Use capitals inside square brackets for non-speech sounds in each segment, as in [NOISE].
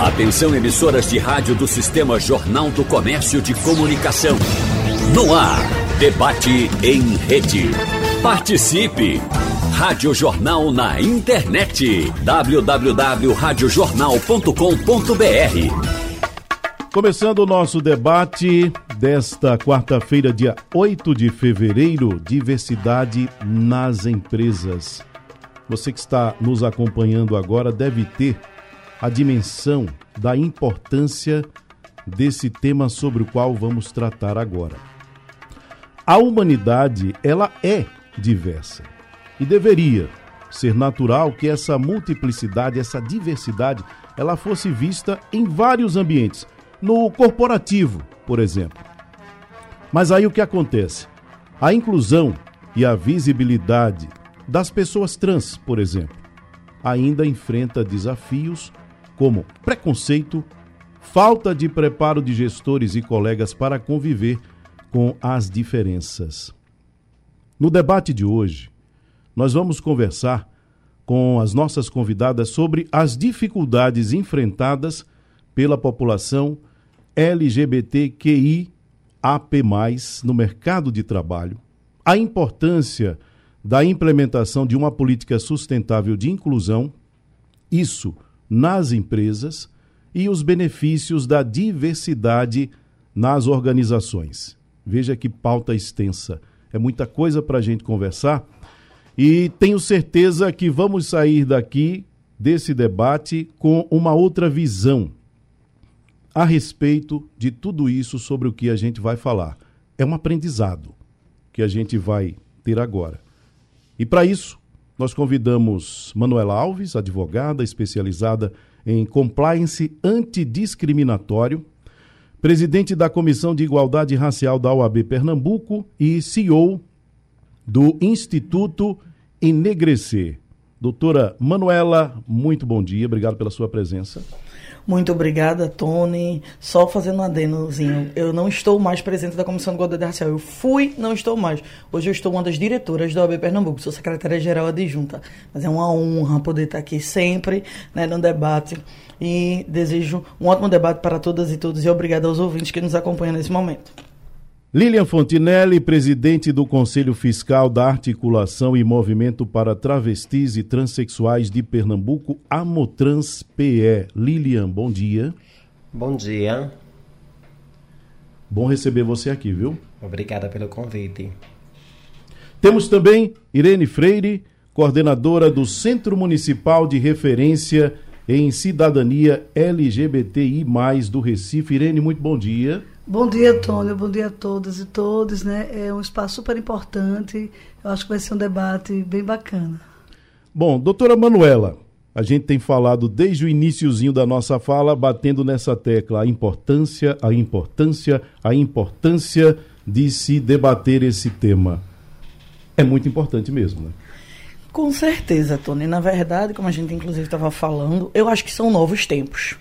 Atenção emissoras de rádio do Sistema Jornal do Comércio de Comunicação. No ar, debate em rede. Participe! Rádio Jornal na internet. www.radiojornal.com.br Começando o nosso debate desta quarta-feira, dia 8 de fevereiro, diversidade nas empresas. Você que está nos acompanhando agora deve ter a dimensão da importância desse tema sobre o qual vamos tratar agora. A humanidade, ela é diversa e deveria ser natural que essa multiplicidade, essa diversidade, ela fosse vista em vários ambientes, no corporativo, por exemplo. Mas aí o que acontece? A inclusão e a visibilidade das pessoas trans, por exemplo, ainda enfrenta desafios como preconceito, falta de preparo de gestores e colegas para conviver com as diferenças. No debate de hoje, nós vamos conversar com as nossas convidadas sobre as dificuldades enfrentadas pela população LGBTQIAP+, no mercado de trabalho, a importância da implementação de uma política sustentável de inclusão, isso nas empresas e os benefícios da diversidade nas organizações. Veja que pauta extensa. É muita coisa para a gente conversar e tenho certeza que vamos sair daqui desse debate com uma outra visão a respeito de tudo isso sobre o que a gente vai falar. É um aprendizado que a gente vai ter agora. E para isso, nós convidamos Manuela Alves, advogada especializada em compliance antidiscriminatório, presidente da Comissão de Igualdade Racial da OAB Pernambuco e CEO do Instituto Enegrecer. Doutora Manuela, muito bom dia, obrigado pela sua presença. Muito obrigada, Tony. Só fazendo um adenozinho. Eu não estou mais presente da Comissão de Igualdade Racial. Eu fui, não estou mais. Hoje eu estou uma das diretoras da OAB Pernambuco. Sou secretária-geral adjunta. Mas é uma honra poder estar aqui sempre né, no debate. E desejo um ótimo debate para todas e todos. E obrigada aos ouvintes que nos acompanham nesse momento. Lilian Fontinelli, presidente do Conselho Fiscal da Articulação e Movimento para Travestis e Transsexuais de Pernambuco, Amotrans PE. Lilian, bom dia. Bom dia. Bom receber você aqui, viu? Obrigada pelo convite. Temos também Irene Freire, coordenadora do Centro Municipal de Referência em Cidadania LGBTI+, do Recife. Irene, muito bom dia. Bom dia, Tônio. Bom dia a todas e todos. Né? É um espaço super importante. Eu acho que vai ser um debate bem bacana. Bom, doutora Manuela, a gente tem falado desde o iníciozinho da nossa fala, batendo nessa tecla, a importância, a importância, a importância de se debater esse tema. É muito importante mesmo, né? Com certeza, Tony. Na verdade, como a gente inclusive estava falando, eu acho que são novos tempos.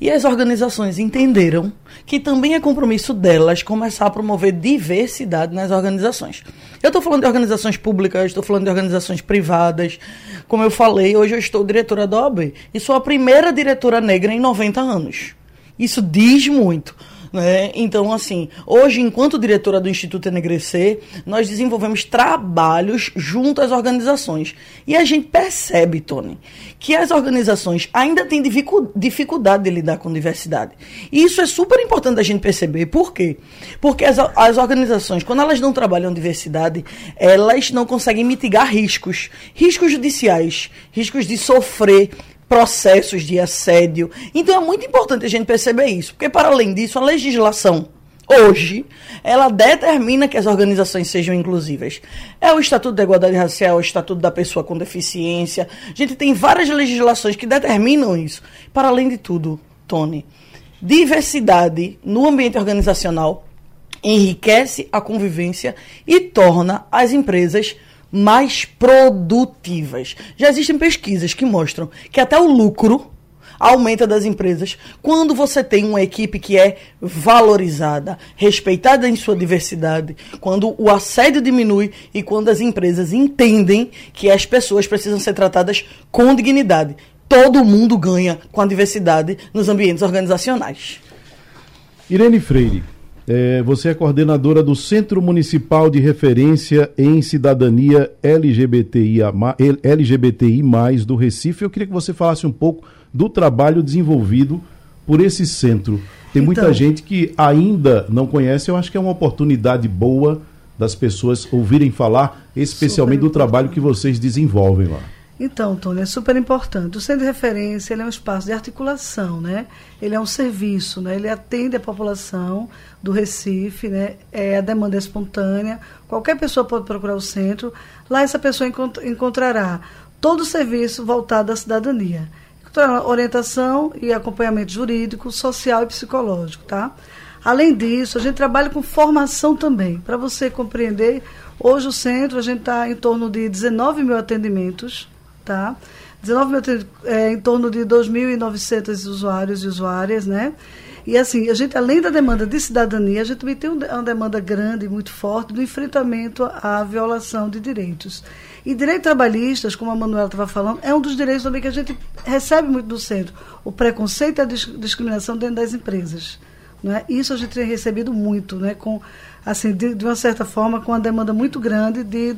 E as organizações entenderam que também é compromisso delas começar a promover diversidade nas organizações. Eu estou falando de organizações públicas, estou falando de organizações privadas. Como eu falei, hoje eu estou diretora da OAB e sou a primeira diretora negra em 90 anos. Isso diz muito. Né? Então, assim, hoje, enquanto diretora do Instituto Enegrecer, nós desenvolvemos trabalhos junto às organizações. E a gente percebe, Tony, que as organizações ainda têm dificuldade de lidar com diversidade. E isso é super importante a gente perceber. Por quê? Porque as, as organizações, quando elas não trabalham diversidade, elas não conseguem mitigar riscos. Riscos judiciais, riscos de sofrer processos de assédio. Então é muito importante a gente perceber isso, porque para além disso, a legislação hoje, ela determina que as organizações sejam inclusivas. É o Estatuto da Igualdade Racial, o Estatuto da Pessoa com Deficiência. A gente tem várias legislações que determinam isso. Para além de tudo, Tony, diversidade no ambiente organizacional enriquece a convivência e torna as empresas mais produtivas. Já existem pesquisas que mostram que até o lucro aumenta das empresas quando você tem uma equipe que é valorizada, respeitada em sua diversidade, quando o assédio diminui e quando as empresas entendem que as pessoas precisam ser tratadas com dignidade. todo mundo ganha com a diversidade nos ambientes organizacionais. Irene Freire, é, você é coordenadora do Centro Municipal de Referência em Cidadania LGBTI, LGBTI do Recife. Eu queria que você falasse um pouco do trabalho desenvolvido por esse centro. Tem muita então, gente que ainda não conhece, eu acho que é uma oportunidade boa das pessoas ouvirem falar, especialmente do trabalho que vocês desenvolvem lá. Então, Tony, é super importante. O centro de referência ele é um espaço de articulação, né? Ele é um serviço, né? Ele atende a população do Recife, né? É a demanda espontânea. Qualquer pessoa pode procurar o centro. Lá essa pessoa encont encontrará todo o serviço voltado à cidadania. Encontrará orientação e acompanhamento jurídico, social e psicológico, tá? Além disso, a gente trabalha com formação também. Para você compreender, hoje o centro, a gente está em torno de 19 mil atendimentos tá? 19 mil, é, em torno de 2.900 usuários e usuárias, né? E assim, a gente, além da demanda de cidadania, a gente também tem uma demanda grande, muito forte, do enfrentamento à violação de direitos. E direitos trabalhistas, como a Manuela estava falando, é um dos direitos também que a gente recebe muito do centro. O preconceito e a discriminação dentro das empresas. Né? Isso a gente tem recebido muito, né? com, assim, de, de uma certa forma, com uma demanda muito grande de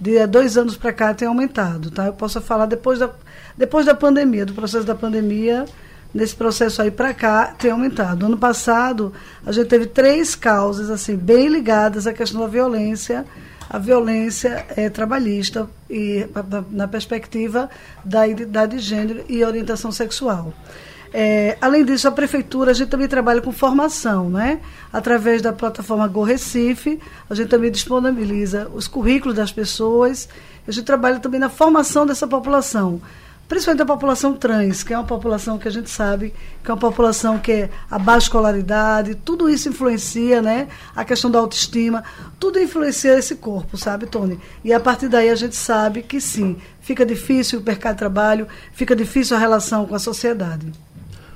de dois anos para cá tem aumentado, tá? Eu posso falar depois da, depois da pandemia, do processo da pandemia, nesse processo aí para cá tem aumentado. Ano passado a gente teve três causas assim bem ligadas à questão da violência, a violência é, trabalhista e na, perspectiva da identidade de gênero e orientação sexual. É, além disso, a prefeitura, a gente também trabalha com formação, né? Através da plataforma Go Recife, a gente também disponibiliza os currículos das pessoas, a gente trabalha também na formação dessa população, principalmente a população trans, que é uma população que a gente sabe que é uma população que é a baixa escolaridade, tudo isso influencia, né? A questão da autoestima, tudo influencia esse corpo, sabe, Tony? E a partir daí a gente sabe que sim, fica difícil o mercado de trabalho, fica difícil a relação com a sociedade.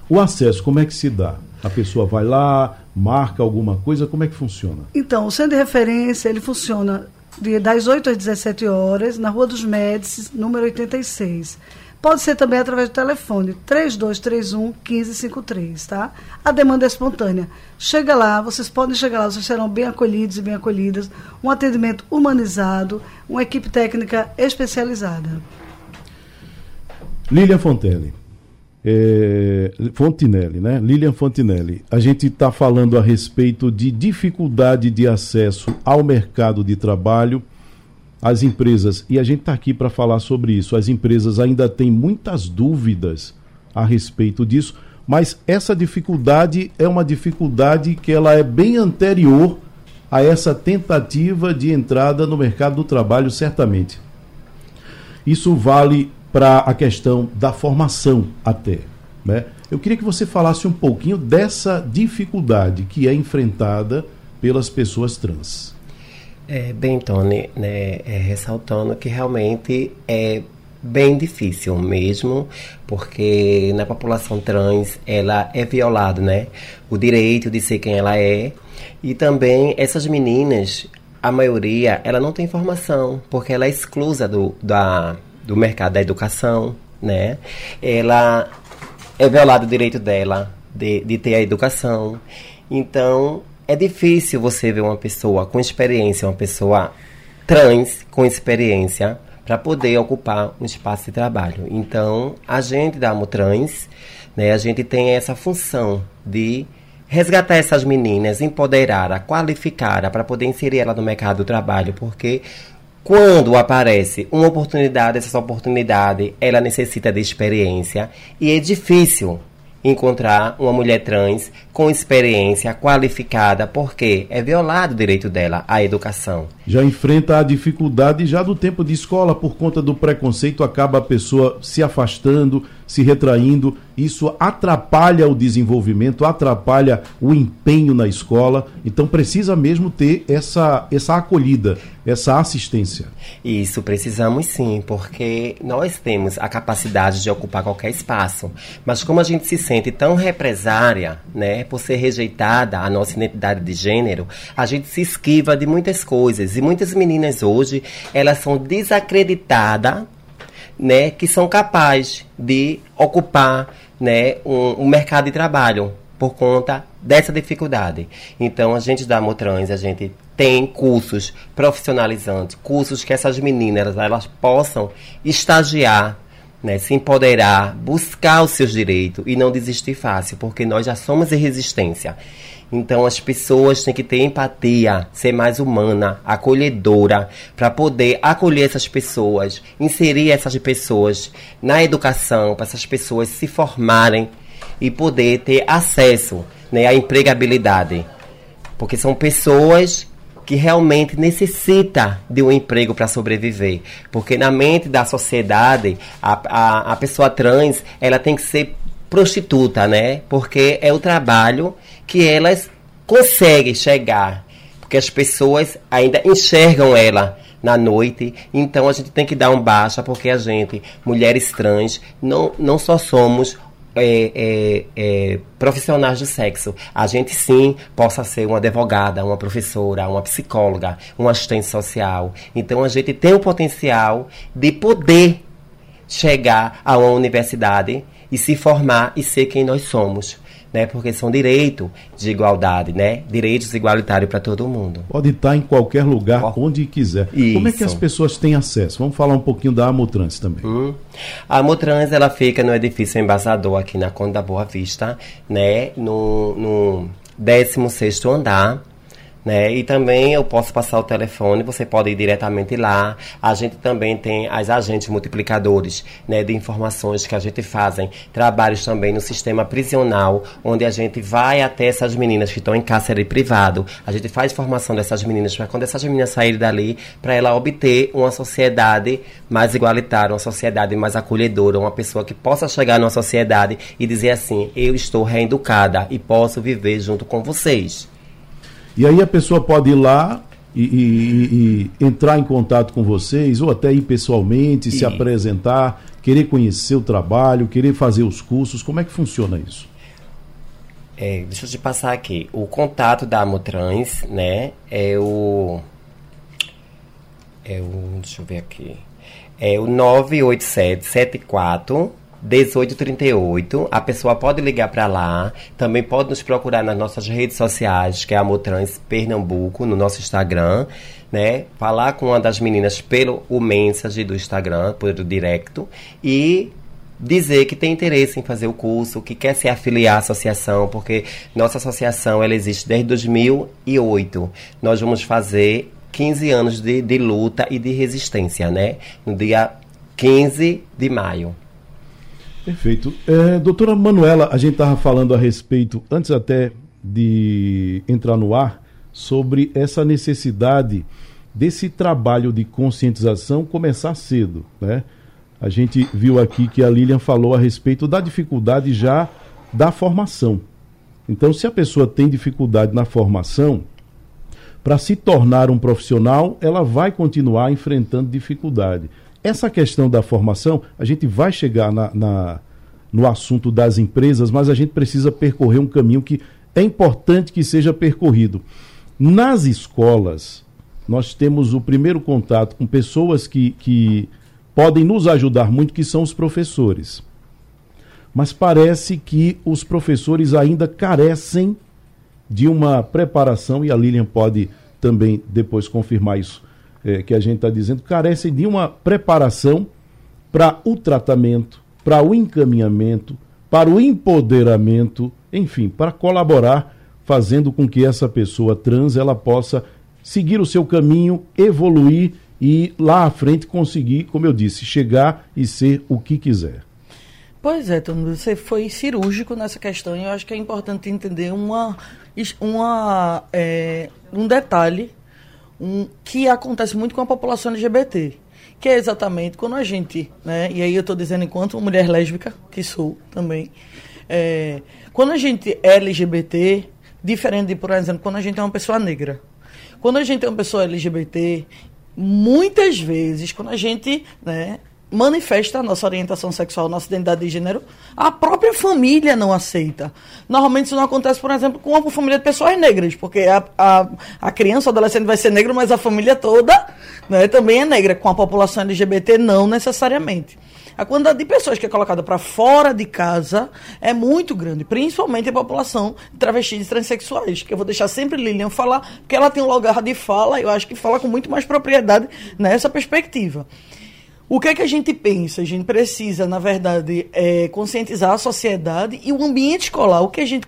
O acesso, como é que se dá? A pessoa vai lá, marca alguma coisa, como é que funciona? Então, o centro de referência, ele funciona de, das 8 às 17 horas, na Rua dos Médicis, número 86. Pode ser também através do telefone 3231 1553, tá? A demanda é espontânea. Chega lá, vocês podem chegar lá, vocês serão bem acolhidos e bem acolhidas. Um atendimento humanizado, uma equipe técnica especializada. Lilian Fontelli é, Fontinelli, né? Lilian Fontinelli. A gente está falando a respeito de dificuldade de acesso ao mercado de trabalho. As empresas, e a gente está aqui para falar sobre isso, as empresas ainda têm muitas dúvidas a respeito disso, mas essa dificuldade é uma dificuldade que ela é bem anterior a essa tentativa de entrada no mercado do trabalho, certamente. Isso vale para a questão da formação até. Né? Eu queria que você falasse um pouquinho dessa dificuldade que é enfrentada pelas pessoas trans. É, bem, Tony, né, é, ressaltando que realmente é bem difícil mesmo, porque na população trans ela é violado, né? O direito de ser quem ela é. E também essas meninas, a maioria, ela não tem formação, porque ela é exclusa do, da, do mercado da educação, né? Ela é violado o direito dela de, de ter a educação. Então, é difícil você ver uma pessoa com experiência, uma pessoa trans com experiência, para poder ocupar um espaço de trabalho. Então, a gente da Amotrans, né, a gente tem essa função de resgatar essas meninas, empoderar, qualificar para poder inserir ela no mercado do trabalho, porque quando aparece uma oportunidade, essa oportunidade, ela necessita de experiência e é difícil encontrar uma mulher trans com experiência qualificada, porque é violado o direito dela à educação. Já enfrenta a dificuldade já do tempo de escola por conta do preconceito, acaba a pessoa se afastando, se retraindo, isso atrapalha o desenvolvimento, atrapalha o empenho na escola, então precisa mesmo ter essa essa acolhida, essa assistência. Isso precisamos sim, porque nós temos a capacidade de ocupar qualquer espaço, mas como a gente se sente tão represária, né, por ser rejeitada a nossa identidade de gênero, a gente se esquiva de muitas coisas e muitas meninas hoje, elas são desacreditadas né, que são capazes de ocupar né, um, um mercado de trabalho por conta dessa dificuldade. Então, a gente da Motrans, a gente tem cursos profissionalizantes, cursos que essas meninas elas possam estagiar, né, se empoderar, buscar os seus direitos e não desistir fácil, porque nós já somos em resistência. Então as pessoas têm que ter empatia, ser mais humana, acolhedora, para poder acolher essas pessoas, inserir essas pessoas na educação, para essas pessoas se formarem e poder ter acesso né, à empregabilidade. Porque são pessoas que realmente necessita de um emprego para sobreviver. Porque na mente da sociedade, a, a, a pessoa trans, ela tem que ser prostituta, né? Porque é o trabalho que elas conseguem chegar, porque as pessoas ainda enxergam ela na noite, então a gente tem que dar um baixa, porque a gente, mulheres trans, não, não só somos é, é, é, profissionais do sexo. A gente sim possa ser uma advogada, uma professora, uma psicóloga, um assistente social. Então a gente tem o potencial de poder chegar a uma universidade e se formar e ser quem nós somos né? Porque são direitos de igualdade, né? Direitos igualitários para todo mundo. Pode estar em qualquer lugar, onde quiser. Isso. Como é que as pessoas têm acesso? Vamos falar um pouquinho da Amotrans também. Hum. A Amotrans, ela fica no edifício Embaixador, aqui na Conda da Boa Vista, né? No, no 16º andar né? E também eu posso passar o telefone, você pode ir diretamente lá. A gente também tem as agentes multiplicadores, né, de informações que a gente fazem trabalhos também no sistema prisional, onde a gente vai até essas meninas que estão em cárcere privado. A gente faz formação dessas meninas para quando essas meninas saírem dali, para ela obter uma sociedade mais igualitária, uma sociedade mais acolhedora, uma pessoa que possa chegar numa sociedade e dizer assim: eu estou reeducada e posso viver junto com vocês. E aí a pessoa pode ir lá e, e, e entrar em contato com vocês, ou até ir pessoalmente, e... se apresentar, querer conhecer o trabalho, querer fazer os cursos. Como é que funciona isso? É, deixa eu te passar aqui. O contato da Amotrans, né, é o. É o. Deixa eu ver aqui. É o 98774 1838. A pessoa pode ligar para lá. Também pode nos procurar nas nossas redes sociais, que é a Motrans Pernambuco, no nosso Instagram. Né? Falar com uma das meninas pelo o do Instagram, pelo directo. E dizer que tem interesse em fazer o curso, que quer se afiliar à associação, porque nossa associação ela existe desde 2008. Nós vamos fazer 15 anos de, de luta e de resistência, né? No dia 15 de maio. Perfeito. É, doutora Manuela, a gente estava falando a respeito, antes até de entrar no ar, sobre essa necessidade desse trabalho de conscientização começar cedo. Né? A gente viu aqui que a Lilian falou a respeito da dificuldade já da formação. Então, se a pessoa tem dificuldade na formação, para se tornar um profissional, ela vai continuar enfrentando dificuldade. Essa questão da formação, a gente vai chegar na, na, no assunto das empresas, mas a gente precisa percorrer um caminho que é importante que seja percorrido. Nas escolas, nós temos o primeiro contato com pessoas que, que podem nos ajudar muito, que são os professores. Mas parece que os professores ainda carecem de uma preparação, e a Lilian pode também depois confirmar isso é, que a gente está dizendo, carecem de uma preparação para o tratamento, para o encaminhamento, para o empoderamento, enfim, para colaborar, fazendo com que essa pessoa trans ela possa seguir o seu caminho, evoluir e lá à frente conseguir, como eu disse, chegar e ser o que quiser. Pois é, Tom, você foi cirúrgico nessa questão e eu acho que é importante entender uma, uma, é, um detalhe um, que acontece muito com a população LGBT, que é exatamente quando a gente, né, e aí eu estou dizendo enquanto mulher lésbica, que sou também, é, quando a gente é LGBT, diferente de, por exemplo, quando a gente é uma pessoa negra. Quando a gente é uma pessoa LGBT, muitas vezes, quando a gente né, manifesta a nossa orientação sexual, nossa identidade de gênero, a própria família não aceita. Normalmente isso não acontece, por exemplo, com uma família de pessoas negras, porque a, a, a criança, o adolescente vai ser negro, mas a família toda né, também é negra. Com a população LGBT, não necessariamente. A quantidade de pessoas que é colocada para fora de casa é muito grande, principalmente a população de travestis e transexuais, que eu vou deixar sempre Lilian falar, porque ela tem um lugar de fala, eu acho que fala com muito mais propriedade nessa perspectiva. O que é que a gente pensa? A gente precisa, na verdade, é, conscientizar a sociedade e o ambiente escolar. O que a gente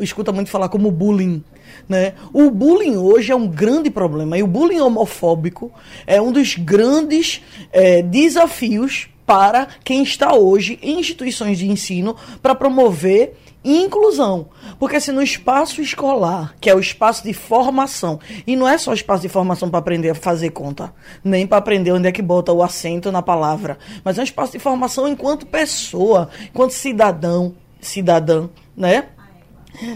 escuta muito falar como bullying. Né? O bullying hoje é um grande problema e o bullying homofóbico é um dos grandes é, desafios para quem está hoje em instituições de ensino para promover inclusão. Porque se no espaço escolar, que é o espaço de formação, e não é só espaço de formação para aprender a fazer conta, nem para aprender onde é que bota o acento na palavra, mas é um espaço de formação enquanto pessoa, enquanto cidadão, cidadã, né?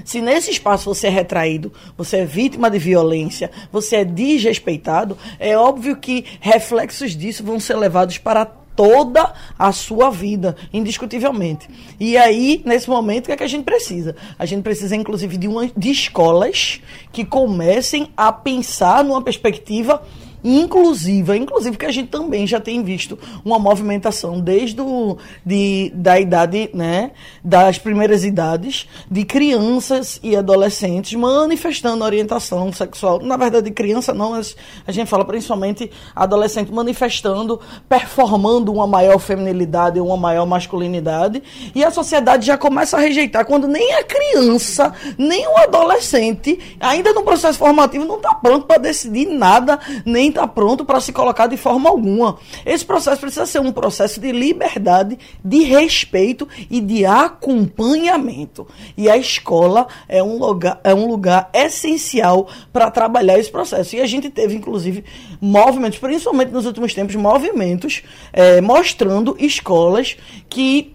Se nesse espaço você é retraído, você é vítima de violência, você é desrespeitado, é óbvio que reflexos disso vão ser levados para toda a sua vida, indiscutivelmente. E aí, nesse momento, o que, é que a gente precisa? A gente precisa, inclusive, de, uma, de escolas que comecem a pensar numa perspectiva inclusiva, inclusive que a gente também já tem visto uma movimentação desde o, de, da idade, né, das primeiras idades, de crianças e adolescentes manifestando orientação sexual, na verdade criança não, mas a gente fala principalmente adolescente manifestando, performando uma maior feminilidade, uma maior masculinidade, e a sociedade já começa a rejeitar quando nem a criança, nem o adolescente, ainda no processo formativo não está pronto para decidir nada, nem está pronto para se colocar de forma alguma. Esse processo precisa ser um processo de liberdade, de respeito e de acompanhamento. E a escola é um lugar, é um lugar essencial para trabalhar esse processo. E a gente teve, inclusive, movimentos, principalmente nos últimos tempos, movimentos é, mostrando escolas que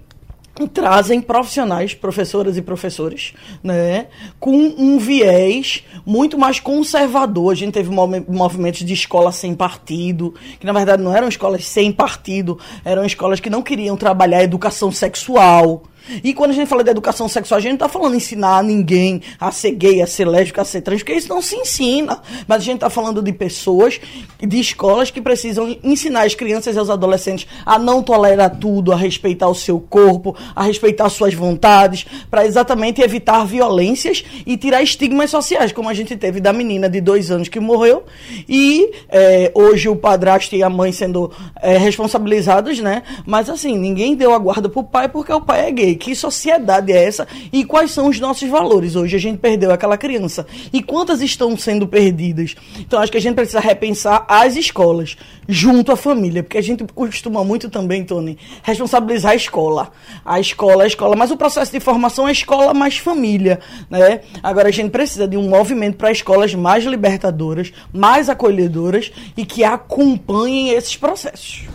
trazem profissionais, professoras e professores, né, com um viés muito mais conservador. A gente teve movimentos de escola sem partido, que na verdade não eram escolas sem partido, eram escolas que não queriam trabalhar educação sexual, e quando a gente fala de educação sexual, a gente não está falando ensinar ninguém a ser gay, a ser lésbica, a ser trans, porque isso não se ensina. Mas a gente está falando de pessoas, de escolas que precisam ensinar as crianças e os adolescentes a não tolerar tudo, a respeitar o seu corpo, a respeitar suas vontades, para exatamente evitar violências e tirar estigmas sociais, como a gente teve da menina de dois anos que morreu. E é, hoje o padrasto e a mãe sendo é, responsabilizados, né? Mas assim, ninguém deu a guarda pro pai porque o pai é gay que sociedade é essa e quais são os nossos valores. Hoje a gente perdeu aquela criança. E quantas estão sendo perdidas? Então acho que a gente precisa repensar as escolas junto à família, porque a gente costuma muito também, Tony, responsabilizar a escola. A escola, a escola, mas o processo de formação é escola mais família, né? Agora a gente precisa de um movimento para escolas mais libertadoras, mais acolhedoras e que acompanhem esses processos.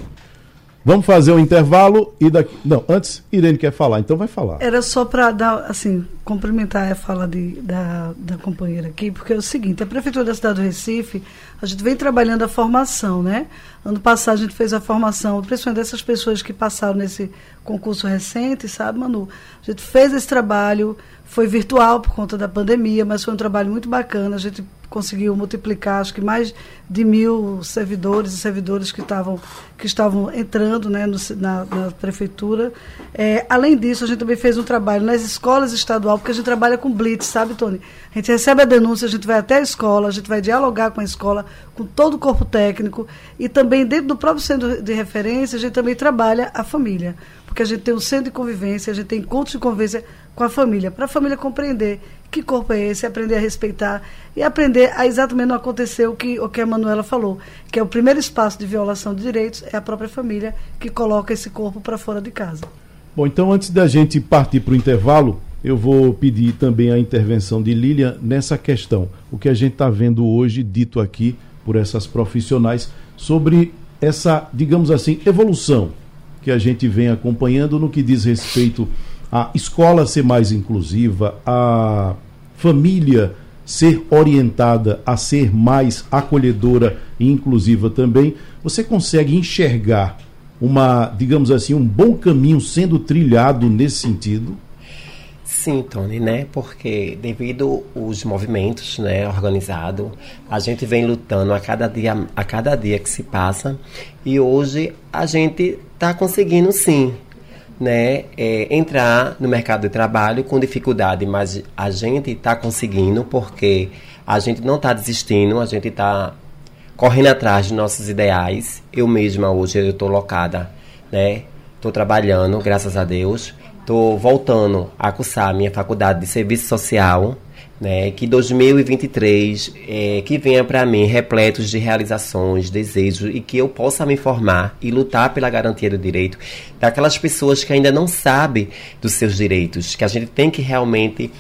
Vamos fazer um intervalo e daqui. Não, antes, Irene quer falar, então vai falar. Era só para dar, assim, complementar a fala de, da, da companheira aqui, porque é o seguinte: a Prefeitura da cidade do Recife, a gente vem trabalhando a formação, né? Ano passado a gente fez a formação, principalmente dessas pessoas que passaram nesse concurso recente, sabe, Manu? A gente fez esse trabalho, foi virtual por conta da pandemia, mas foi um trabalho muito bacana. A gente conseguiu multiplicar, acho que mais de mil servidores e servidores que estavam, que estavam entrando né, no, na, na, prefeitura. É, além disso, a gente também fez um trabalho nas escolas estaduais, porque a gente trabalha com blitz, sabe, Tony? A gente recebe a denúncia, a gente vai até a escola, a gente vai dialogar com a escola, com todo o corpo técnico, e também dentro do próprio centro de referência, a gente também trabalha a família porque a gente tem um centro de convivência, a gente tem encontros de convivência com a família, para a família compreender que corpo é esse, aprender a respeitar e aprender a exatamente não acontecer o que, o que a Manuela falou, que é o primeiro espaço de violação de direitos, é a própria família que coloca esse corpo para fora de casa. Bom, então antes da gente partir para o intervalo, eu vou pedir também a intervenção de Lilian nessa questão. O que a gente está vendo hoje, dito aqui por essas profissionais, sobre essa, digamos assim, evolução que a gente vem acompanhando no que diz respeito à escola ser mais inclusiva, a família ser orientada a ser mais acolhedora e inclusiva também, você consegue enxergar uma, digamos assim, um bom caminho sendo trilhado nesse sentido? Sim, Tony, né? Porque devido aos movimentos, né, organizado, a gente vem lutando a cada dia, a cada dia que se passa e hoje a gente está conseguindo sim, né, é, entrar no mercado de trabalho com dificuldade, mas a gente está conseguindo porque a gente não está desistindo, a gente está correndo atrás de nossos ideais. Eu mesma hoje eu estou locada, né? Estou trabalhando, graças a Deus. Estou voltando a cursar a minha faculdade de serviço social, né? Que 2023 é, que venha para mim repletos de realizações, desejos e que eu possa me formar e lutar pela garantia do direito daquelas pessoas que ainda não sabem dos seus direitos, que a gente tem que realmente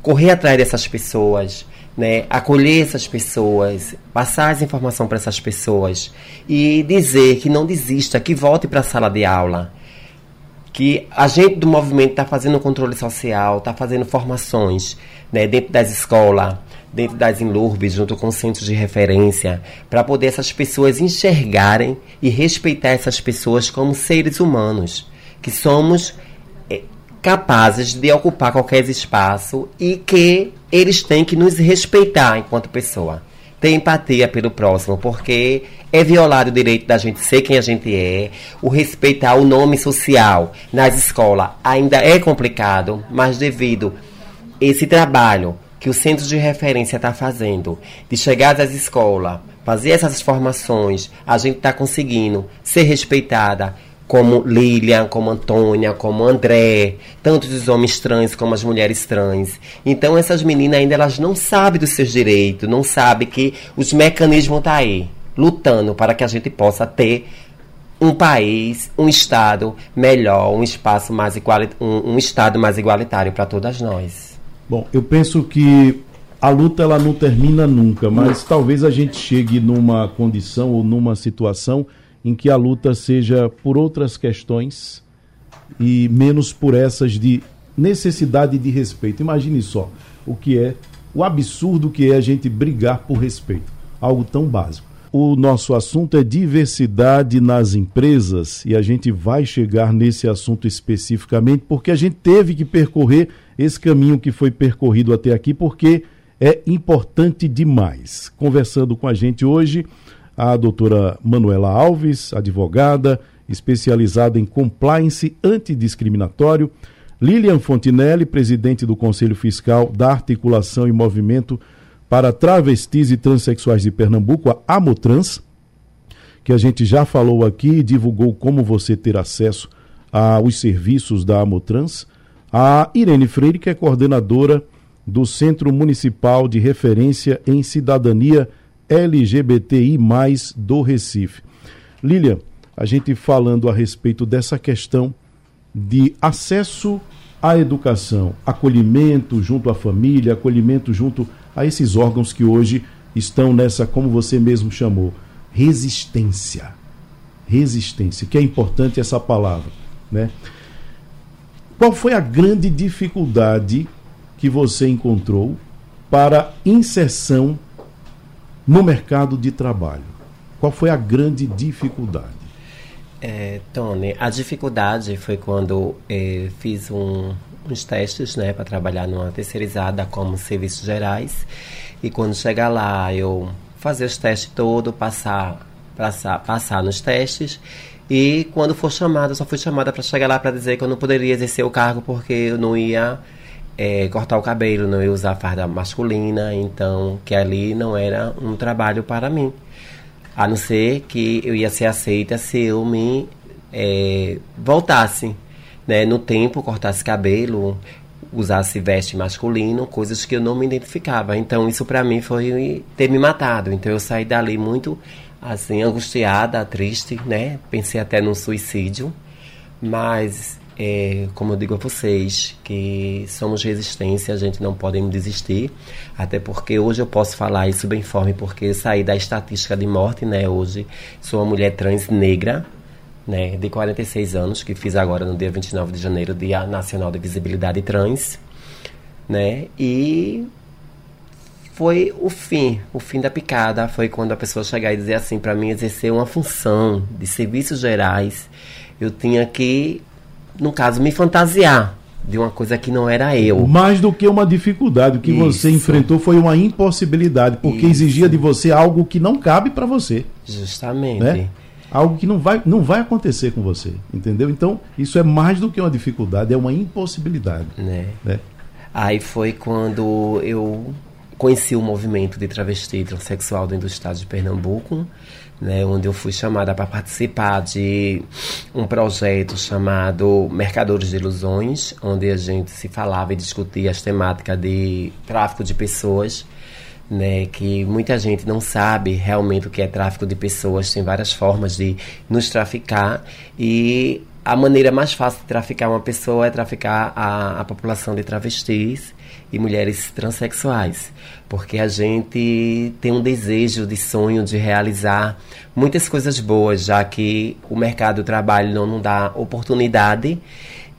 correr atrás dessas pessoas, né, acolher essas pessoas, passar as informações para essas pessoas e dizer que não desista, que volte para a sala de aula. Que a gente do movimento está fazendo controle social, está fazendo formações né, dentro das escolas, dentro das INLURBs, junto com centros de referência, para poder essas pessoas enxergarem e respeitar essas pessoas como seres humanos, que somos capazes de ocupar qualquer espaço e que eles têm que nos respeitar enquanto pessoa. Ter empatia pelo próximo, porque é violado o direito da gente ser quem a gente é, o respeitar o nome social nas escolas ainda é complicado, mas devido esse trabalho que o centro de referência está fazendo, de chegar às escolas, fazer essas formações, a gente está conseguindo ser respeitada, como Lilian, como Antônia, como André, tanto os homens trans como as mulheres trans. Então essas meninas ainda elas não sabem dos seus direitos, não sabem que os mecanismos estão tá aí, lutando para que a gente possa ter um país, um estado melhor, um espaço mais um, um estado mais igualitário para todas nós. Bom, eu penso que a luta ela não termina nunca, mas talvez a gente chegue numa condição ou numa situação em que a luta seja por outras questões e menos por essas de necessidade de respeito. Imagine só o que é, o absurdo que é a gente brigar por respeito, algo tão básico. O nosso assunto é diversidade nas empresas e a gente vai chegar nesse assunto especificamente porque a gente teve que percorrer esse caminho que foi percorrido até aqui porque é importante demais. Conversando com a gente hoje, a doutora Manuela Alves, advogada, especializada em compliance antidiscriminatório, Lilian Fontinelli, presidente do Conselho Fiscal da Articulação e Movimento para Travestis e Transsexuais de Pernambuco, a Amotrans, que a gente já falou aqui e divulgou como você ter acesso aos serviços da Amotrans, a Irene Freire, que é coordenadora do Centro Municipal de Referência em Cidadania LGBTI, do Recife. Lilian, a gente falando a respeito dessa questão de acesso à educação, acolhimento junto à família, acolhimento junto a esses órgãos que hoje estão nessa, como você mesmo chamou, resistência. Resistência, que é importante essa palavra, né? Qual foi a grande dificuldade que você encontrou para inserção no mercado de trabalho? Qual foi a grande dificuldade? É, Tony, a dificuldade foi quando é, fiz um, uns testes né, para trabalhar numa terceirizada como serviços gerais. E quando chegar lá, eu fazer os testes todos, passar, passar, passar nos testes. E quando for chamada, só fui chamada para chegar lá para dizer que eu não poderia exercer o cargo porque eu não ia é, cortar o cabelo, não ia usar farda masculina, então que ali não era um trabalho para mim. A não ser que eu ia ser aceita se eu me é, voltasse né, no tempo, cortasse cabelo, usasse veste masculino, coisas que eu não me identificava. Então isso para mim foi ter me matado. Então eu saí dali muito assim angustiada, triste, né? Pensei até num suicídio, mas é, como eu digo a vocês, que somos resistência, a gente não pode desistir, até porque hoje eu posso falar isso bem forte, porque saí da estatística de morte, né? Hoje sou uma mulher trans negra, né, de 46 anos, que fiz agora no dia 29 de janeiro, Dia Nacional de Visibilidade Trans, né? E foi o fim, o fim da picada. Foi quando a pessoa chegar e dizer assim, para mim exercer uma função de serviços gerais, eu tinha que, no caso, me fantasiar de uma coisa que não era eu. Mais do que uma dificuldade, o que Isso. você enfrentou foi uma impossibilidade, porque Isso. exigia de você algo que não cabe para você. Justamente. Né? Algo que não vai, não vai acontecer com você, entendeu? Então, isso é mais do que uma dificuldade, é uma impossibilidade. Né? né? Aí foi quando eu conheci o movimento de travesti transexual dentro do estado de Pernambuco, né, onde eu fui chamada para participar de um projeto chamado Mercadores de Ilusões, onde a gente se falava e discutia as temáticas de tráfico de pessoas, né, que muita gente não sabe realmente o que é tráfico de pessoas, tem várias formas de nos traficar. E a maneira mais fácil de traficar uma pessoa é traficar a, a população de travestis e mulheres transexuais, porque a gente tem um desejo de sonho de realizar muitas coisas boas, já que o mercado do trabalho não, não dá oportunidade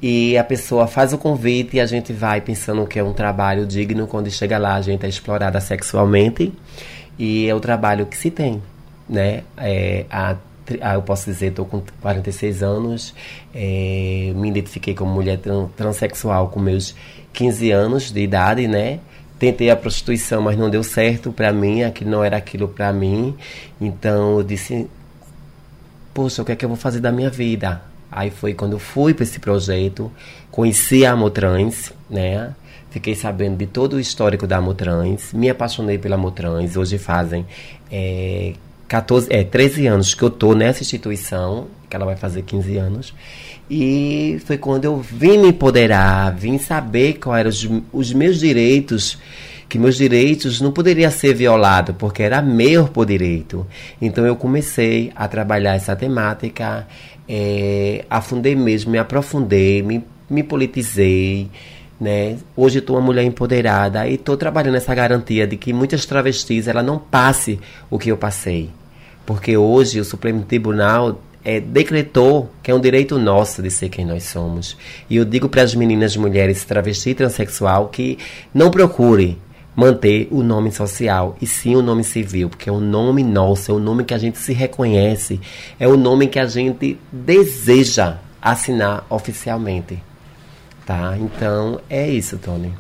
e a pessoa faz o convite e a gente vai pensando que é um trabalho digno, quando chega lá a gente é explorada sexualmente e é o trabalho que se tem, né? É, a ah, eu posso dizer, estou com 46 anos, é, me identifiquei como mulher transexual com meus 15 anos de idade, né? Tentei a prostituição, mas não deu certo para mim, aquilo não era aquilo para mim. Então eu disse: Poxa, o que é que eu vou fazer da minha vida? Aí foi quando eu fui para esse projeto, conheci a Amotrans, né? Fiquei sabendo de todo o histórico da Amotrans, me apaixonei pela Amotrans. Hoje fazem é, 14, é, 13 anos que eu tô nessa instituição, que ela vai fazer 15 anos. E foi quando eu vim me empoderar, vim saber quais eram os, os meus direitos, que meus direitos não poderiam ser violados, porque era meu por direito. Então eu comecei a trabalhar essa temática, é, afundei mesmo, me aprofundei, me, me politizei. Né? Hoje estou uma mulher empoderada e estou trabalhando essa garantia de que muitas travestis ela não passe o que eu passei. Porque hoje o Supremo Tribunal é, decretou que é um direito nosso de ser quem nós somos. E eu digo para as meninas, mulheres travesti e transexual que não procure manter o nome social e sim o nome civil, porque é o nome nosso, é o nome que a gente se reconhece, é o nome que a gente deseja assinar oficialmente. Tá? Então é isso, Tony.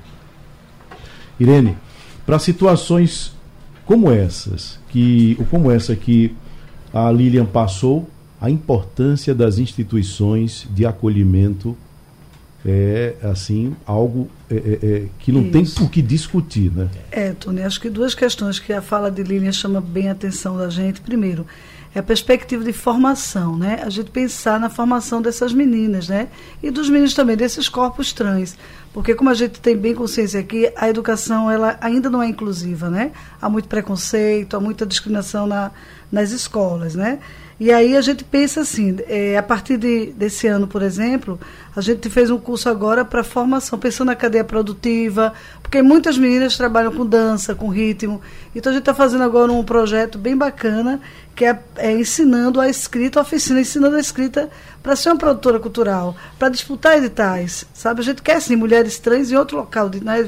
Irene, para situações como essas, que como essa que a Lilian passou, a importância das instituições de acolhimento é assim algo é, é, é que não Isso. tem o que discutir, né? É, Tony, acho que duas questões que a fala de Lilian chama bem a atenção da gente. Primeiro, é a perspectiva de formação, né? A gente pensar na formação dessas meninas, né? E dos meninos também, desses corpos trans. Porque como a gente tem bem consciência aqui, a educação ela ainda não é inclusiva, né? Há muito preconceito, há muita discriminação na, nas escolas, né? E aí a gente pensa assim, é, a partir de, desse ano, por exemplo, a gente fez um curso agora para formação, pensando na cadeia produtiva, porque muitas meninas trabalham com dança, com ritmo. Então a gente está fazendo agora um projeto bem bacana, que é, é ensinando a escrita, a oficina, ensinando a escrita para ser uma produtora cultural, para disputar editais, sabe? A gente quer, sim, mulheres trans em outro local, de, né,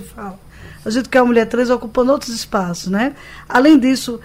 a gente quer uma mulher trans ocupando outros espaços, né? Além disso,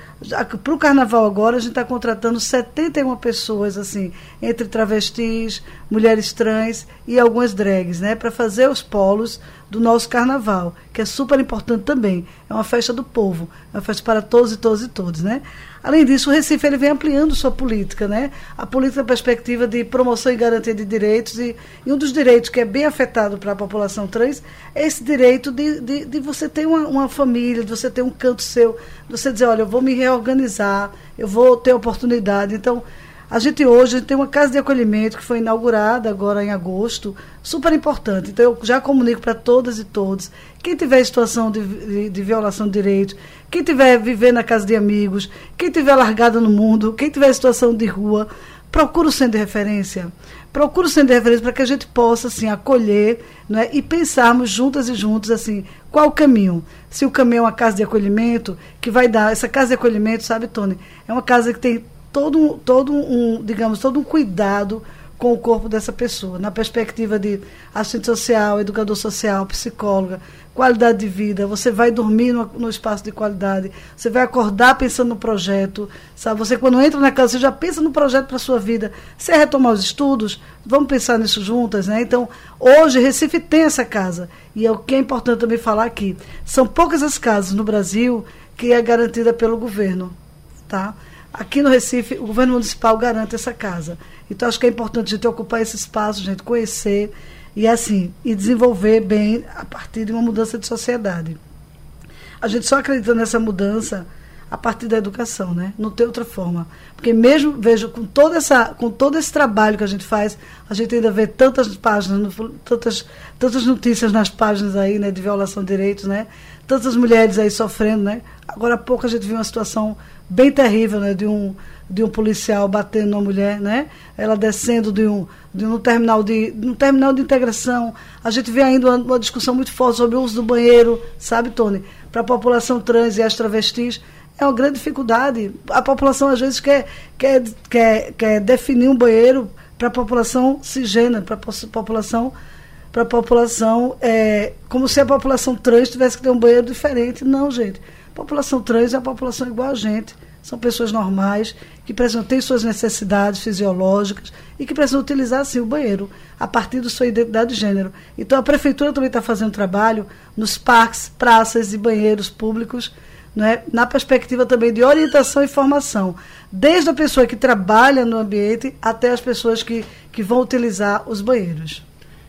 para o carnaval agora, a gente está contratando 71 pessoas, assim, entre travestis, mulheres trans e algumas drags, né? Para fazer os polos do nosso carnaval, que é super importante também. É uma festa do povo, é uma festa para todos e todos e todos, né? Além disso, o Recife ele vem ampliando sua política, né? A política perspectiva de promoção e garantia de direitos e, e um dos direitos que é bem afetado para a população trans é esse direito de, de, de você ter uma, uma, família, de você ter um canto seu, você dizer, olha, eu vou me reorganizar, eu vou ter oportunidade. Então, a gente hoje tem uma casa de acolhimento que foi inaugurada agora em agosto, super importante. Então eu já comunico para todas e todos. Quem tiver situação de, de, de, violação de direitos, quem tiver vivendo na casa de amigos, quem tiver largado no mundo, quem tiver situação de rua, procura o centro de referência. Procura o centro de referência para que a gente possa assim, acolher né, e pensarmos juntas e juntos assim, qual o caminho. Se o caminho é uma casa de acolhimento, que vai dar. Essa casa de acolhimento, sabe, Tony, é uma casa que tem todo, todo um, digamos, todo um cuidado com o corpo dessa pessoa, na perspectiva de assistente social, educador social, psicóloga, qualidade de vida, você vai dormir no, no, espaço de qualidade, você vai acordar pensando no projeto, sabe? Você quando entra na casa, você já pensa no projeto para a sua vida. Você retomar os estudos, vamos pensar nisso juntas, né? Então, hoje Recife tem essa casa. E é o que é importante também falar aqui. São poucas as casas no Brasil que é garantida pelo governo, tá? Aqui no Recife, o governo municipal garante essa casa. Então, acho que é importante a gente ocupar esse espaço, gente conhecer e assim, e desenvolver bem a partir de uma mudança de sociedade. A gente só acredita nessa mudança a partir da educação, né? Não tem outra forma. Porque mesmo, vejo, com, toda essa, com todo esse trabalho que a gente faz, a gente ainda vê tantas páginas, tantas, tantas notícias nas páginas aí, né, de violação de direitos, né? Tantas mulheres aí sofrendo, né? Agora há pouco a gente viu uma situação bem terrível, né, de um de um policial batendo numa mulher, né? Ela descendo de um, de um terminal de um terminal de integração. A gente vê ainda uma, uma discussão muito forte sobre o uso do banheiro, sabe, Tony? Para a população trans e as travestis é uma grande dificuldade. A população às vezes quer quer quer, quer definir um banheiro para a população cisgênera, para a população para população é, como se a população trans tivesse que ter um banheiro diferente. Não, gente. A população trans é a população igual a gente são pessoas normais, que precisam ter suas necessidades fisiológicas e que precisam utilizar, sim, o banheiro, a partir da sua identidade de gênero. Então, a prefeitura também está fazendo trabalho nos parques, praças e banheiros públicos, né, na perspectiva também de orientação e formação, desde a pessoa que trabalha no ambiente até as pessoas que, que vão utilizar os banheiros.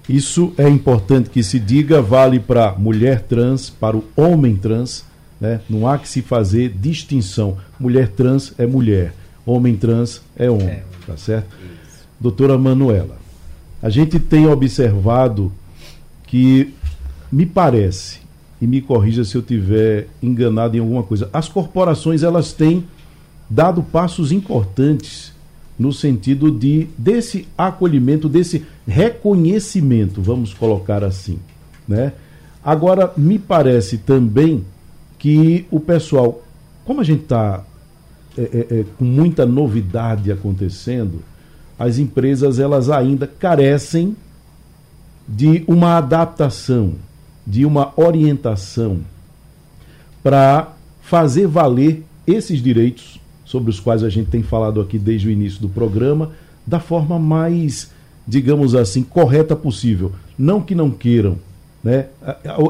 Isso é importante que se diga, vale para mulher trans, para o homem trans, né? Não há que se fazer distinção. Mulher trans é mulher, homem trans é homem, é. tá certo? Isso. Doutora Manuela, a gente tem observado que me parece, e me corrija se eu tiver enganado em alguma coisa, as corporações elas têm dado passos importantes no sentido de desse acolhimento, desse reconhecimento, vamos colocar assim, né? Agora me parece também que o pessoal, como a gente está é, é, é, com muita novidade acontecendo, as empresas elas ainda carecem de uma adaptação, de uma orientação para fazer valer esses direitos sobre os quais a gente tem falado aqui desde o início do programa, da forma mais, digamos assim, correta possível. Não que não queiram, né?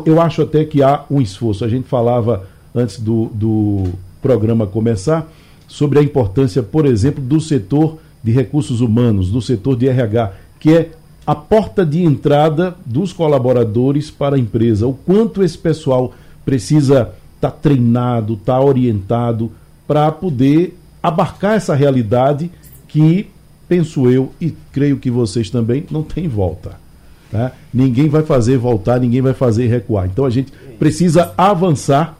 Eu acho até que há um esforço. A gente falava antes do, do programa começar sobre a importância, por exemplo, do setor de recursos humanos, do setor de RH, que é a porta de entrada dos colaboradores para a empresa. O quanto esse pessoal precisa estar tá treinado, estar tá orientado para poder abarcar essa realidade que, penso eu, e creio que vocês também, não tem volta. Tá? Ninguém vai fazer voltar, ninguém vai fazer recuar. Então a gente precisa avançar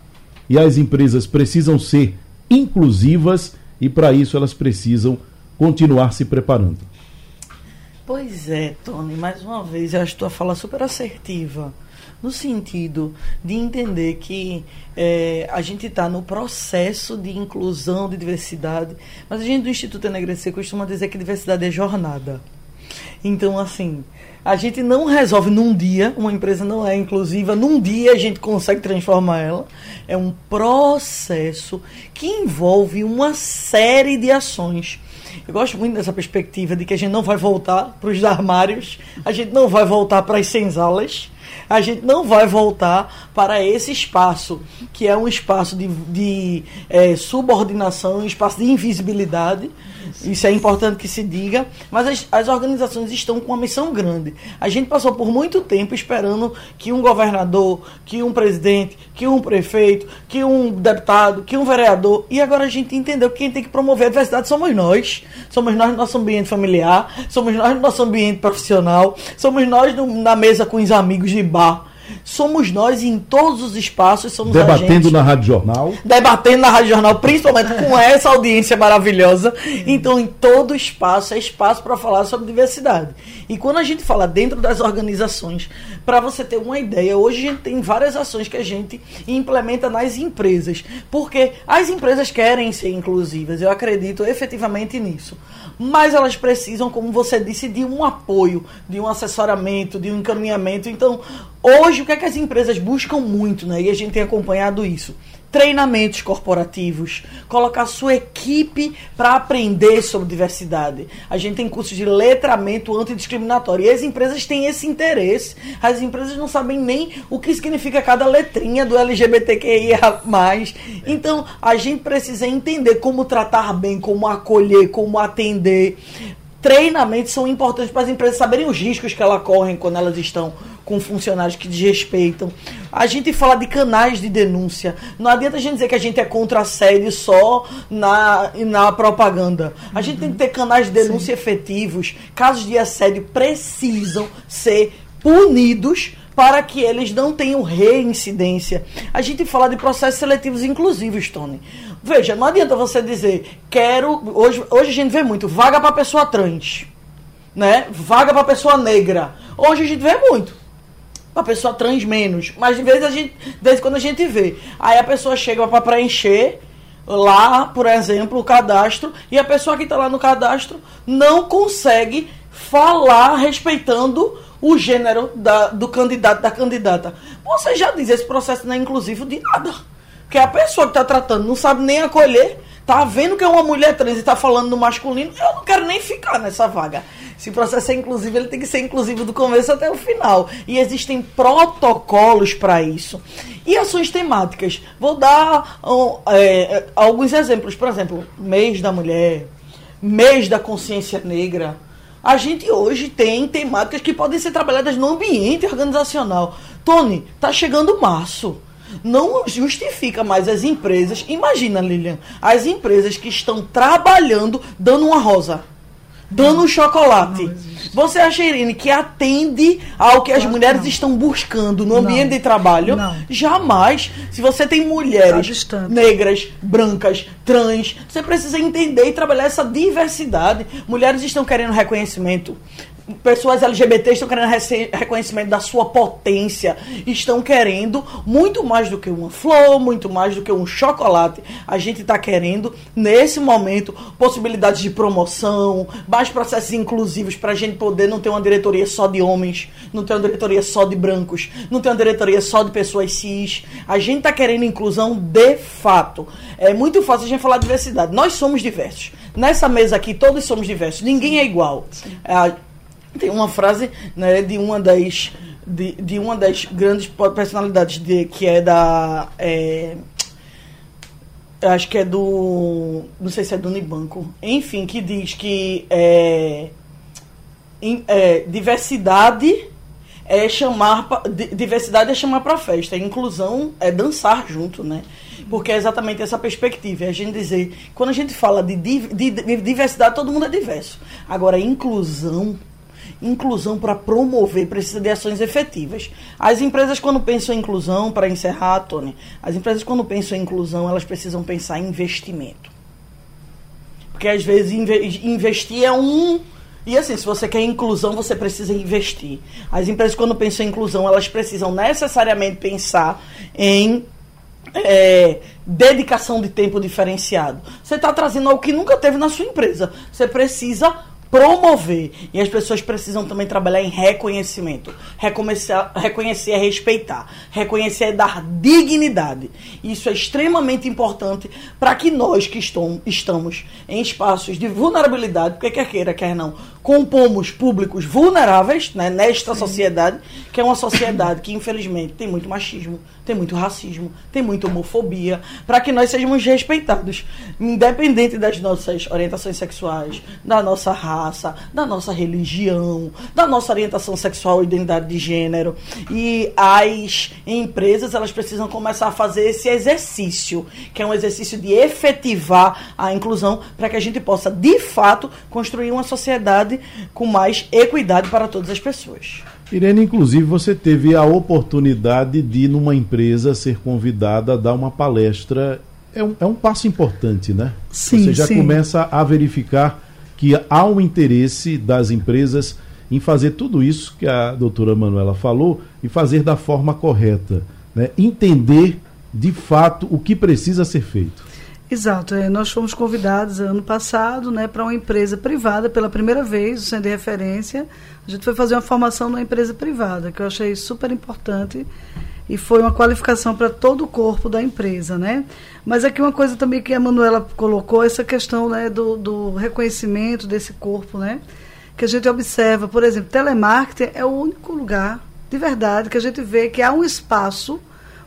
e as empresas precisam ser inclusivas e para isso elas precisam continuar se preparando. Pois é, Tony, mais uma vez eu acho tua fala super assertiva no sentido de entender que é, a gente está no processo de inclusão, de diversidade, mas a gente do Instituto Enegrecer costuma dizer que diversidade é jornada. Então, assim, a gente não resolve num dia, uma empresa não é inclusiva, num dia a gente consegue transformar ela. É um processo que envolve uma série de ações. Eu gosto muito dessa perspectiva de que a gente não vai voltar para os armários, a gente não vai voltar para as senzalas, a gente não vai voltar para esse espaço, que é um espaço de, de é, subordinação, um espaço de invisibilidade. Isso é importante que se diga. Mas as, as organizações estão com uma missão grande. A gente passou por muito tempo esperando que um governador, que um presidente, que um prefeito, que um deputado, que um vereador. E agora a gente entendeu que quem tem que promover a diversidade somos nós. Somos nós no nosso ambiente familiar, somos nós no nosso ambiente profissional, somos nós no, na mesa com os amigos de bar. Somos nós em todos os espaços, somos Debatendo agentes. na Rádio Jornal. Debatendo na Rádio Jornal, principalmente com [LAUGHS] essa audiência maravilhosa. Então, em todo espaço, é espaço para falar sobre diversidade. E quando a gente fala dentro das organizações, para você ter uma ideia, hoje a gente tem várias ações que a gente implementa nas empresas. Porque as empresas querem ser inclusivas, eu acredito efetivamente nisso. Mas elas precisam, como você disse, de um apoio, de um assessoramento, de um encaminhamento. Então, hoje, o que é que as empresas buscam muito, né? E a gente tem acompanhado isso treinamentos corporativos, colocar sua equipe para aprender sobre diversidade. A gente tem cursos de letramento antidiscriminatório e as empresas têm esse interesse. As empresas não sabem nem o que significa cada letrinha do LGBTQIA+. Então, a gente precisa entender como tratar bem, como acolher, como atender. Treinamentos são importantes para as empresas saberem os riscos que elas correm quando elas estão com funcionários que desrespeitam. A gente fala de canais de denúncia. Não adianta a gente dizer que a gente é contra assédio só na, na propaganda. A gente tem que ter canais de denúncia Sim. efetivos. Casos de assédio precisam ser punidos para que eles não tenham reincidência. A gente fala de processos seletivos inclusivos, Tony. Veja, não adianta você dizer, quero. Hoje, hoje a gente vê muito, vaga para pessoa trans. Né? Vaga para pessoa negra. Hoje a gente vê muito a pessoa trans menos. Mas de vez a gente, desde quando a gente vê. Aí a pessoa chega para preencher lá, por exemplo, o cadastro, e a pessoa que está lá no cadastro não consegue falar respeitando o gênero da, do candidato, da candidata. Você já diz, esse processo não é inclusivo de nada. Porque a pessoa que está tratando não sabe nem acolher, tá vendo que é uma mulher trans e está falando no masculino, eu não quero nem ficar nessa vaga. Se o processo é inclusivo, ele tem que ser inclusivo do começo até o final. E existem protocolos para isso. E ações temáticas. Vou dar um, é, alguns exemplos. Por exemplo, mês da mulher, mês da consciência negra. A gente hoje tem temáticas que podem ser trabalhadas no ambiente organizacional. Tony, tá chegando março não justifica mais as empresas. Imagina, Lilian, as empresas que estão trabalhando dando uma rosa dando um chocolate. Você acha, Irene, que atende ao que as claro mulheres que estão buscando no ambiente não. de trabalho? Não. Jamais. Se você tem mulheres negras, brancas, trans, você precisa entender e trabalhar essa diversidade. Mulheres estão querendo reconhecimento pessoas LGBT estão querendo reconhecimento da sua potência, estão querendo muito mais do que uma flor, muito mais do que um chocolate. A gente está querendo, nesse momento, possibilidades de promoção, mais processos inclusivos para a gente poder não ter uma diretoria só de homens, não ter uma diretoria só de brancos, não ter uma diretoria só de pessoas cis. A gente está querendo inclusão de fato. É muito fácil a gente falar de diversidade. Nós somos diversos. Nessa mesa aqui, todos somos diversos. Ninguém é igual. É, tem uma frase né, de uma das de, de uma das grandes personalidades de, que é da é, acho que é do não sei se é do Unibanco. Enfim que diz que é, é, diversidade é chamar diversidade é chamar para festa inclusão é dançar junto né? Porque é exatamente essa perspectiva é a gente dizer quando a gente fala de diversidade todo mundo é diverso. Agora inclusão inclusão para promover precisa de ações efetivas. As empresas, quando pensam em inclusão, para encerrar, Tony, as empresas, quando pensam em inclusão, elas precisam pensar em investimento. Porque às vezes investir é um. E assim, se você quer inclusão, você precisa investir. As empresas, quando pensam em inclusão, elas precisam necessariamente pensar em é, dedicação de tempo diferenciado. Você está trazendo algo que nunca teve na sua empresa. Você precisa promover. E as pessoas precisam também trabalhar em reconhecimento. Reconhecer, reconhecer é respeitar. Reconhecer é dar dignidade. Isso é extremamente importante para que nós que estão, estamos em espaços de vulnerabilidade, porque quer queira, quer não, compomos públicos vulneráveis né, nesta Sim. sociedade, que é uma sociedade que, infelizmente, tem muito machismo, tem muito racismo, tem muita homofobia, para que nós sejamos respeitados, independente das nossas orientações sexuais, da nossa raça, da nossa religião, da nossa orientação sexual e identidade de gênero. E as empresas, elas precisam começar a fazer esse exercício, que é um exercício de efetivar a inclusão, para que a gente possa, de fato, construir uma sociedade com mais equidade para todas as pessoas. Irene, inclusive, você teve a oportunidade de, numa empresa, ser convidada a dar uma palestra. É um, é um passo importante, né? Sim, Você já sim. começa a verificar que há um interesse das empresas em fazer tudo isso que a doutora Manuela falou e fazer da forma correta. Né? Entender, de fato, o que precisa ser feito. Exato. é, nós fomos convidados ano passado né, para uma empresa privada, pela primeira vez, o Centro de Referência. A gente foi fazer uma formação numa empresa privada, que eu achei super importante. E foi uma qualificação para todo o corpo da empresa, né? Mas aqui uma coisa também que a Manuela colocou, essa questão né, do, do reconhecimento desse corpo, né? Que a gente observa, por exemplo, telemarketing é o único lugar, de verdade, que a gente vê que há um espaço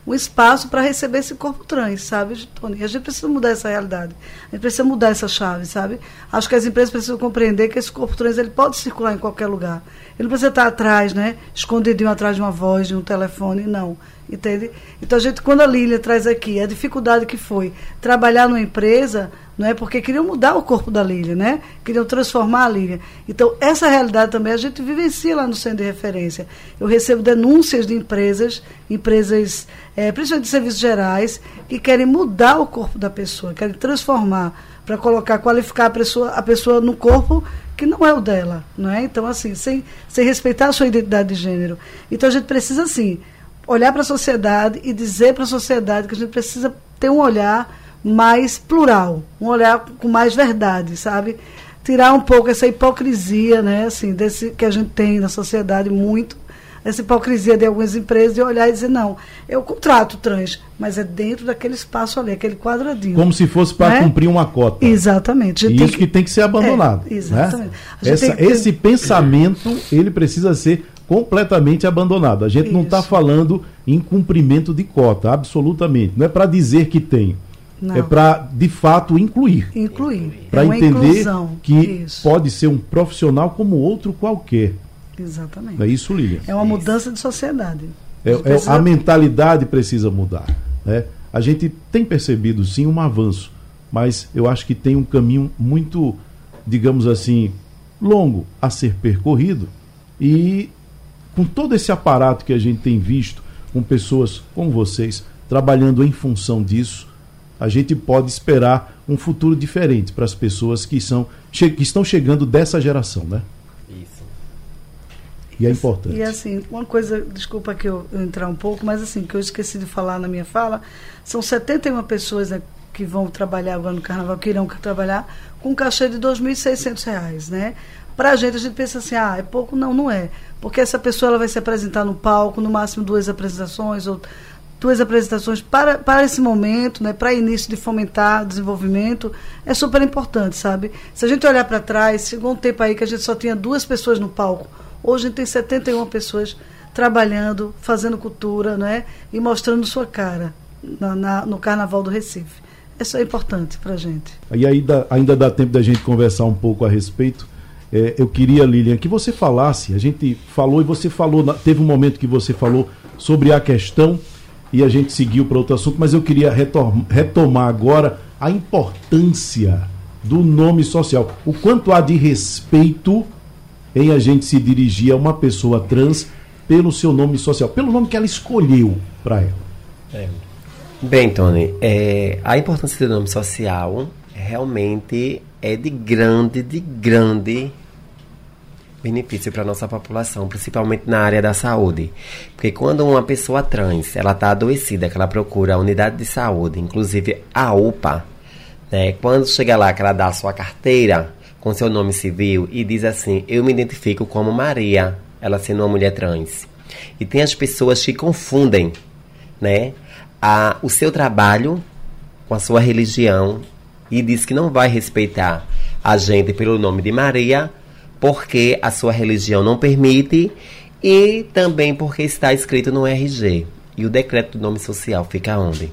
um espaço para receber esse corpo trans, sabe, Tony? A gente precisa mudar essa realidade. A gente precisa mudar essa chave, sabe? Acho que as empresas precisam compreender que esse corpo trans ele pode circular em qualquer lugar. Ele não precisa estar atrás, né? Escondidinho atrás de uma voz, de um telefone, não. Entende? Então a gente, quando a Lília traz aqui a dificuldade que foi trabalhar numa empresa, não é porque queriam mudar o corpo da Lília, né? Queriam transformar a Lília. Então, essa realidade também a gente vivencia lá no centro de referência. Eu recebo denúncias de empresas, empresas, é, principalmente de serviços gerais, que querem mudar o corpo da pessoa, querem transformar para colocar, qualificar a pessoa, a pessoa no corpo que não é o dela, não é? Então, assim, sem, sem respeitar a sua identidade de gênero. Então, a gente precisa, assim, olhar para a sociedade e dizer para a sociedade que a gente precisa ter um olhar mais plural, um olhar com mais verdade, sabe? Tirar um pouco essa hipocrisia, né, assim, desse que a gente tem na sociedade muito, essa hipocrisia de algumas empresas de olhar e dizer não, eu contrato trans, mas é dentro daquele espaço ali, aquele quadradinho. Como se fosse para Né? cumprir uma cota. Exatamente. E isso que tem que ser abandonado. É, exatamente. né? Essa- que- Esse pensamento ele precisa ser completamente abandonado. A gente não está Isso. falando em cumprimento de cota, absolutamente. Não é para dizer que tem. Não. É para, de fato, incluir. incluir. Para é entender inclusão. que Isso. pode ser um profissional como outro qualquer. Exatamente. É isso, Lilian? É uma mudança de sociedade. É- A é- precisa- a mentalidade precisa mudar. Né? A gente tem percebido sim um avanço, mas eu acho que tem um caminho muito, digamos assim, longo a ser percorrido. E com todo esse aparato que a gente tem visto, com pessoas como vocês trabalhando em função disso, a gente pode esperar um futuro diferente para as pessoas que, são, que estão chegando dessa geração, né? Isso. E é importante. E assim, uma coisa, desculpa que eu, eu entrar um pouco, mas assim, que eu esqueci de falar na minha fala, são 71 pessoas né, que vão trabalhar agora no carnaval, que irão trabalhar, com um cachê de 2.600 reais, né? Pra gente, a gente pensa assim, ah, é pouco? Não, não é. Porque essa pessoa ela vai se apresentar no palco, no máximo duas apresentações, ou duas apresentações para, para esse momento, né, para início de fomentar o desenvolvimento, é super importante, sabe? Se a gente olhar para trás, chegou um tempo aí que a gente só tinha duas pessoas no palco. Hoje a gente tem 71 pessoas trabalhando, fazendo cultura, né, e mostrando sua cara na, na- no Carnaval do Recife. Isso é importante para a gente. E aí dá- ainda dá tempo da gente conversar um pouco a respeito. É, eu queria, Lilian, que você falasse. A gente falou e você falou, teve um momento que você falou sobre a questão e a gente seguiu para outro assunto, mas eu queria retomar agora a importância do nome social. O quanto há de respeito em a gente se dirigir a uma pessoa trans pelo seu nome social, pelo nome que ela escolheu para ela. Bem, Tony, é, a importância do nome social realmente é de grande, de grande benefício para nossa população, principalmente na área da saúde. Porque quando uma pessoa trans, ela está adoecida, que ela procura a unidade de saúde, inclusive a UPA, né, quando chega lá que ela dá a sua carteira com seu nome civil e diz assim, eu me identifico como Maria, ela sendo uma mulher trans. E tem as pessoas que confundem, né, a, o seu trabalho com a sua religião e diz que não vai respeitar a gente pelo nome de Maria, porque a sua religião não permite e também porque está escrito no RG. E o decreto do nome social fica onde?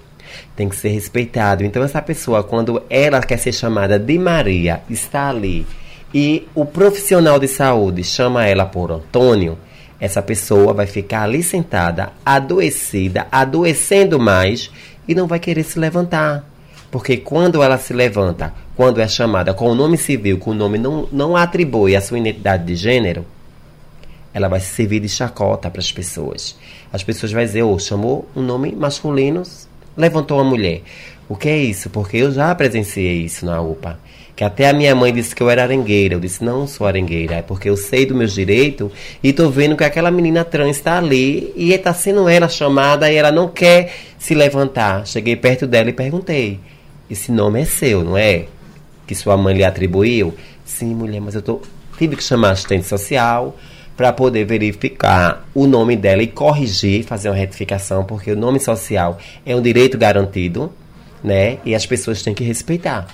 Tem que ser respeitado. Então essa pessoa, quando ela quer ser chamada de Maria, está ali e o profissional de saúde chama ela por Antônio, essa pessoa vai ficar ali sentada, adoecida, adoecendo mais e não vai querer se levantar. Porque quando ela se levanta, quando é chamada com o nome civil, que o nome não, não atribui a sua identidade de gênero, ela vai servir de chacota para as pessoas. As pessoas vão dizer, oh, chamou um nome masculino, levantou a mulher. O que é isso? Porque eu já presenciei isso na UPA. Que até a minha mãe disse que eu era arengueira. Eu disse, não sou arengueira, é porque eu sei do meus direitos e tô vendo que aquela menina trans está ali e está sendo ela chamada e ela não quer se levantar. Cheguei perto dela e perguntei: esse nome é seu, não é? Que sua mãe lhe atribuiu? Sim, mulher, mas eu tô, tive que chamar assistente social para poder verificar o nome dela e corrigir, fazer uma retificação, porque o nome social é um direito garantido, né? E as pessoas têm que respeitar.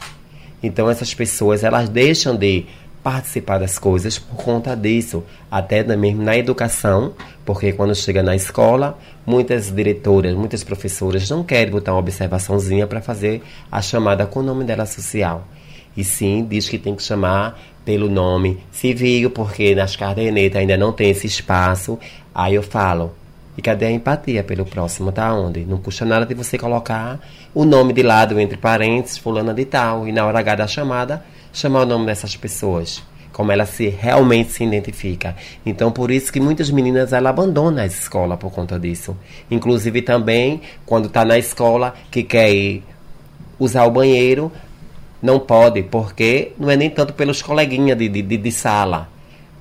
Então essas pessoas elas deixam de participar das coisas por conta disso, até mesmo na educação, porque quando chega na escola, muitas diretoras, muitas professoras não querem botar uma observaçãozinha para fazer a chamada com o nome dela social. E sim, diz que tem que chamar pelo nome civil, porque nas cadernetas ainda não tem esse espaço. Aí eu falo, e cadê a empatia pelo próximo? Tá onde? Não custa nada de você colocar o nome de lado entre parênteses, fulana de tal, e na hora H da chamada, chamar o nome dessas pessoas. Como ela se realmente se identifica. Então, por isso que muitas meninas ela abandonam a escola por conta disso. Inclusive também, quando está na escola, que quer ir usar o banheiro, não pode, porque não é nem tanto pelos coleguinhas de, de, de sala,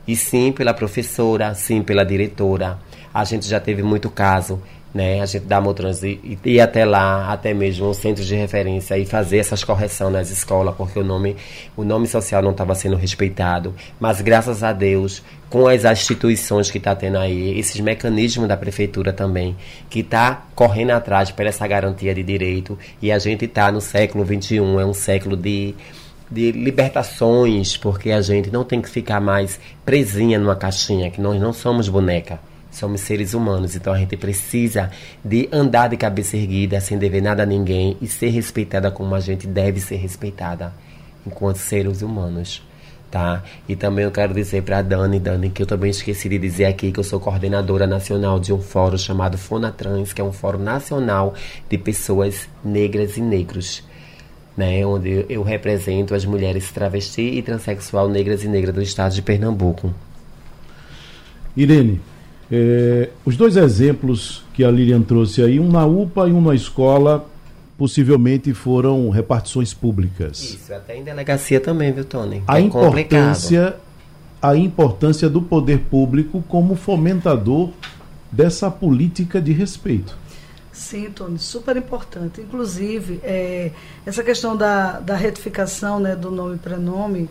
e sim pela professora, sim pela diretora. A gente já teve muito caso né? A gente dá Motrans e ir até lá, até mesmo um centro de referência e fazer essas correções nas escolas, porque o nome, o nome social não estava sendo respeitado. Mas graças a Deus, com as instituições que está tendo aí, esses mecanismos da prefeitura também, que está correndo atrás para essa garantia de direito, e a gente está no século XXI, é um século de de libertações, porque a gente não tem que ficar mais presinha numa caixinha, que nós não somos boneca. Somos seres humanos, então a gente precisa de andar de cabeça erguida, sem dever nada a ninguém e ser respeitada como a gente deve ser respeitada enquanto seres humanos. Tá? E também eu quero dizer para Dani, Dani, que eu também esqueci de dizer aqui que eu sou coordenadora nacional de um fórum chamado Fonatrans, que é um fórum nacional de pessoas negras e negros. Né, onde eu represento as mulheres travesti e transexual negras e negras do estado de Pernambuco. Irene, é, os dois exemplos que a Lilian trouxe aí, um na UPA e um na escola, possivelmente foram repartições públicas. Isso, até em delegacia também, viu, Tony? A é importância, complicado. a importância do poder público como fomentador dessa política de respeito. Sim, Tony, super importante. Inclusive, é, essa questão da, da retificação né, do nome e prenome,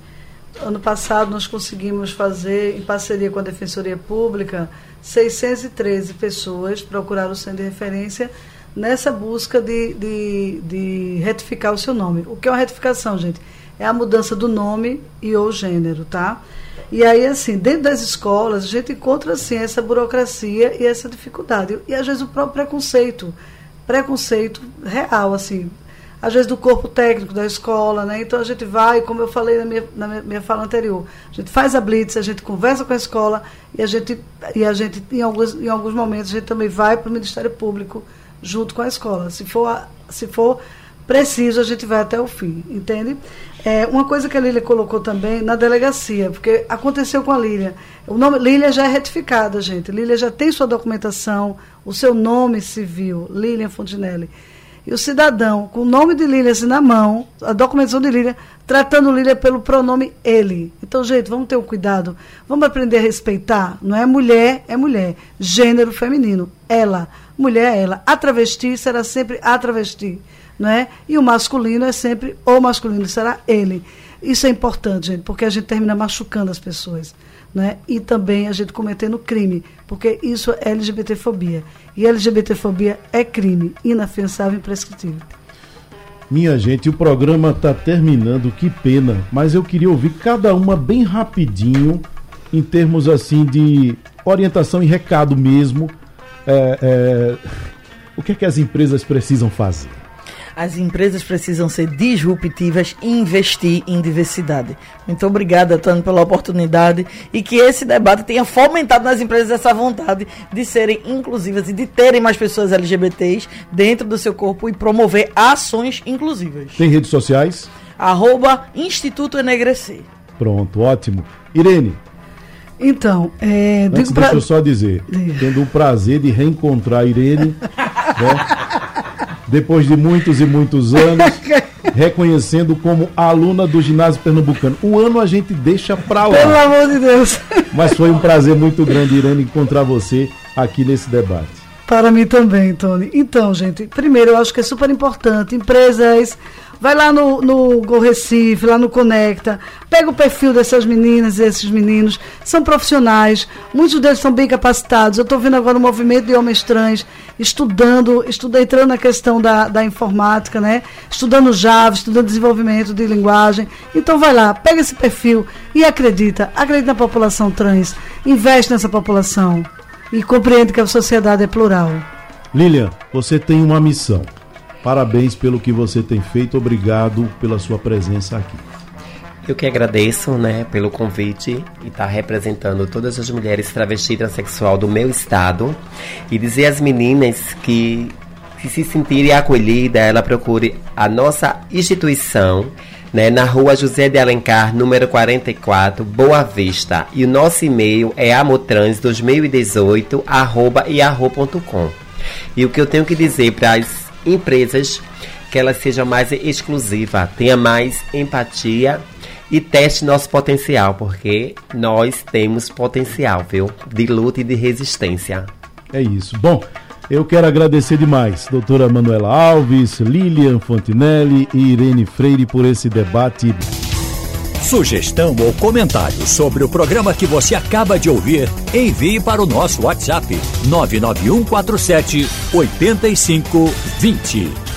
ano passado nós conseguimos fazer, em parceria com a Defensoria Pública, 613 pessoas procuraram o centro de referência nessa busca de, de, de, retificar o seu nome. O que é uma retificação, gente? É a mudança do nome e ou gênero, tá? E aí, assim, dentro das escolas, a gente encontra, assim, essa burocracia e essa dificuldade. E, às vezes, o próprio preconceito. Preconceito real, assim às vezes do corpo técnico da escola, né? Então a gente vai, como eu falei na minha, na minha fala anterior, a gente faz a blitz, a gente conversa com a escola e a gente, e a gente em, alguns, em alguns momentos, a gente também vai para o Ministério Público junto com a escola. Se for, se for preciso, a gente vai até o fim, entende? É, uma coisa que a Lília colocou também na delegacia, porque aconteceu com a Lília. O nome Lília já é retificada, gente. Lília já tem sua documentação, o seu nome civil, Lilian Fontinelli e o cidadão, com o nome de Lília assim na mão, a documentação de Lília, tratando Lília pelo pronome ele. Então, gente, vamos ter um cuidado. Vamos aprender a respeitar. Não é mulher, é mulher. Gênero feminino. Ela. Mulher é ela. A travesti será sempre a travesti. Não é? E o masculino é sempre o masculino, será ele. Isso é importante, gente, porque a gente termina machucando as pessoas né? e também a gente cometendo crime, porque isso é LGBTfobia. E LGBTfobia é crime, inafiançável e imprescritível. Minha gente, o programa está terminando, que pena, mas eu queria ouvir cada uma bem rapidinho, em termos assim de orientação e recado mesmo. É, é, o que é que as empresas precisam fazer? As empresas precisam ser disruptivas e investir em diversidade. Muito obrigada, Tano, pela oportunidade e que esse debate tenha fomentado nas empresas essa vontade de serem inclusivas e de terem mais pessoas LGBTs dentro do seu corpo e promover ações inclusivas. Tem redes sociais? Arroba Instituto Enegrecer. Pronto, ótimo. Irene. Então, é, Antes, pra... deixa eu só dizer, tendo o prazer de reencontrar Irene, [LAUGHS] né, depois de muitos e muitos anos, [LAUGHS] reconhecendo como aluna do ginásio pernambucano. O ano a gente deixa pra Pelo lá, amor de Deus. mas foi um prazer muito grande, Irene, encontrar você aqui nesse debate. Para mim também, Tony. Então, gente, primeiro eu acho que é super importante. Empresas, vai lá no, no Go Recife, lá no Conecta, pega o perfil dessas meninas e esses meninos. São profissionais, muitos deles são bem capacitados. Eu estou vendo agora o movimento de homens trans estudando, estudando entrando na questão da, da informática, né? Estudando Java, estudando desenvolvimento de linguagem. Então vai lá, pega esse perfil e acredita, acredita na população trans, investe nessa população e compreende que a sociedade é plural. Lilian, você tem uma missão. Parabéns pelo que você tem feito. Obrigado pela sua presença aqui. Eu que agradeço, né, pelo convite e estar representando todas as mulheres travesti e transexual do meu estado e dizer às meninas que se se sentirem acolhidas, ela procure a nossa instituição, né, na rua José de Alencar, número 44, Boa Vista. E o nosso e-mail é amotrans2018, arroba yahoo.com. E o que eu tenho que dizer para as empresas que ela seja mais exclusiva, tenha mais empatia e teste nosso potencial, porque nós temos potencial, viu? De luta e de resistência. É isso. Bom, eu quero agradecer demais, doutora Manuela Alves, Lilian Fontinelli e Irene Freire por esse debate. Sugestão ou comentário sobre o programa que você acaba de ouvir, envie para o nosso WhatsApp 99147 8520.